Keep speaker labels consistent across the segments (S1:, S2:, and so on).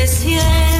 S1: vestiaire.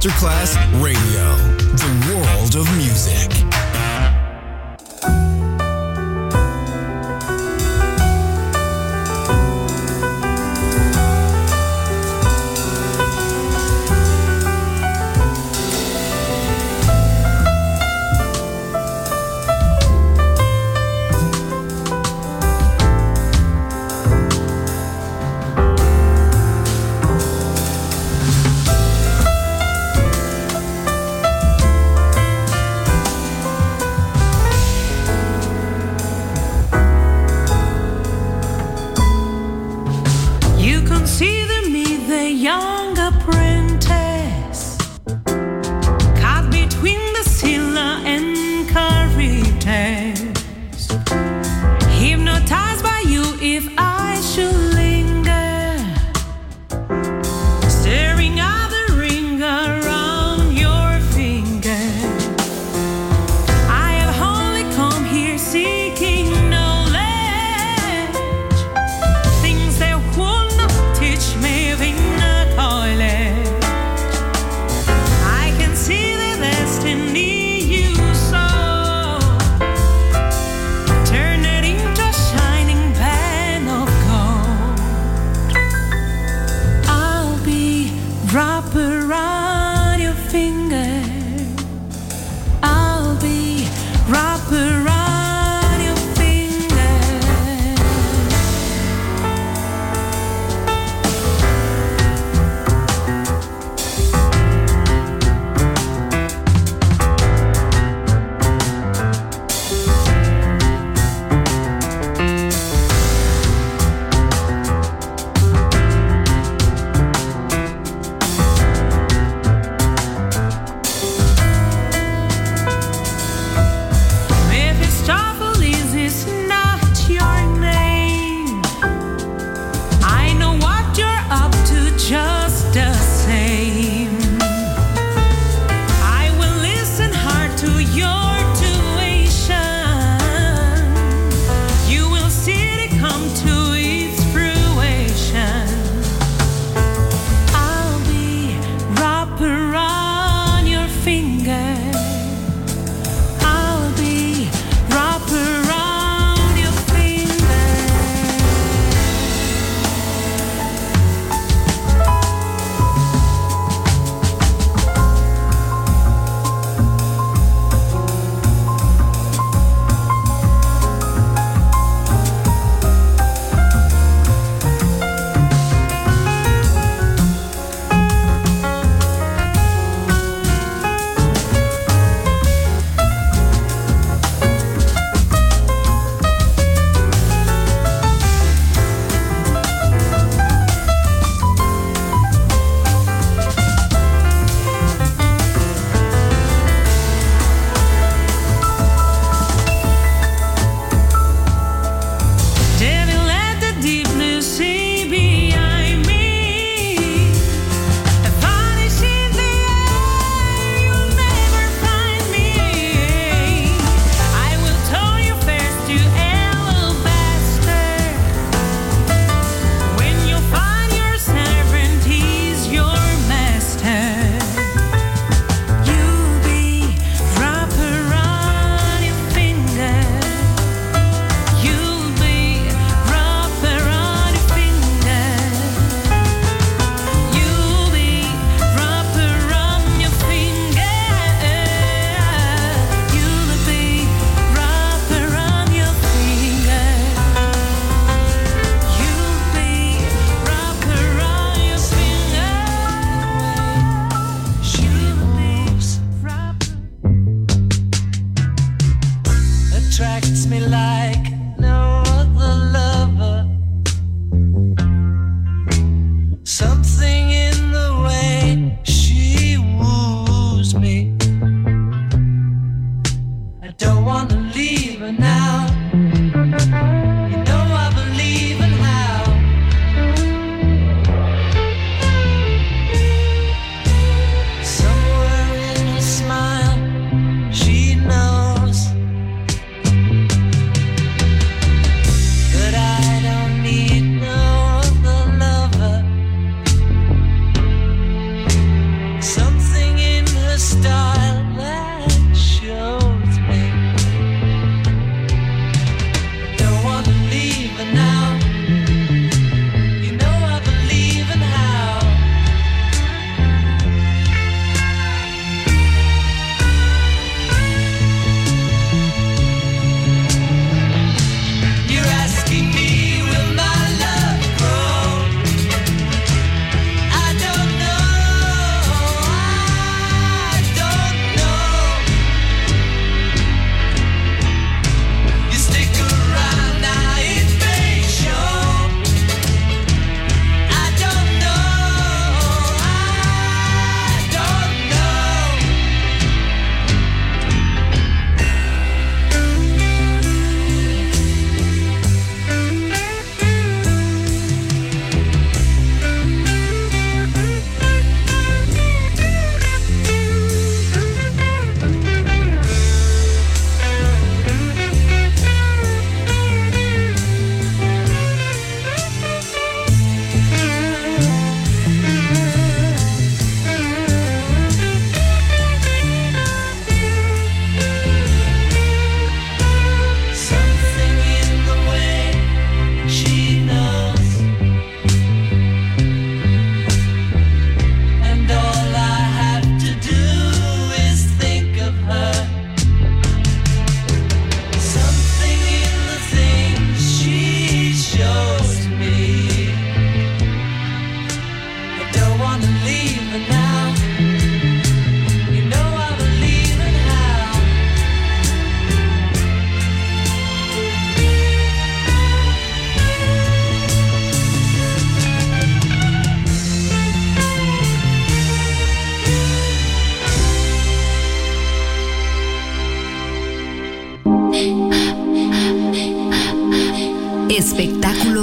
S2: Masterclass Radio,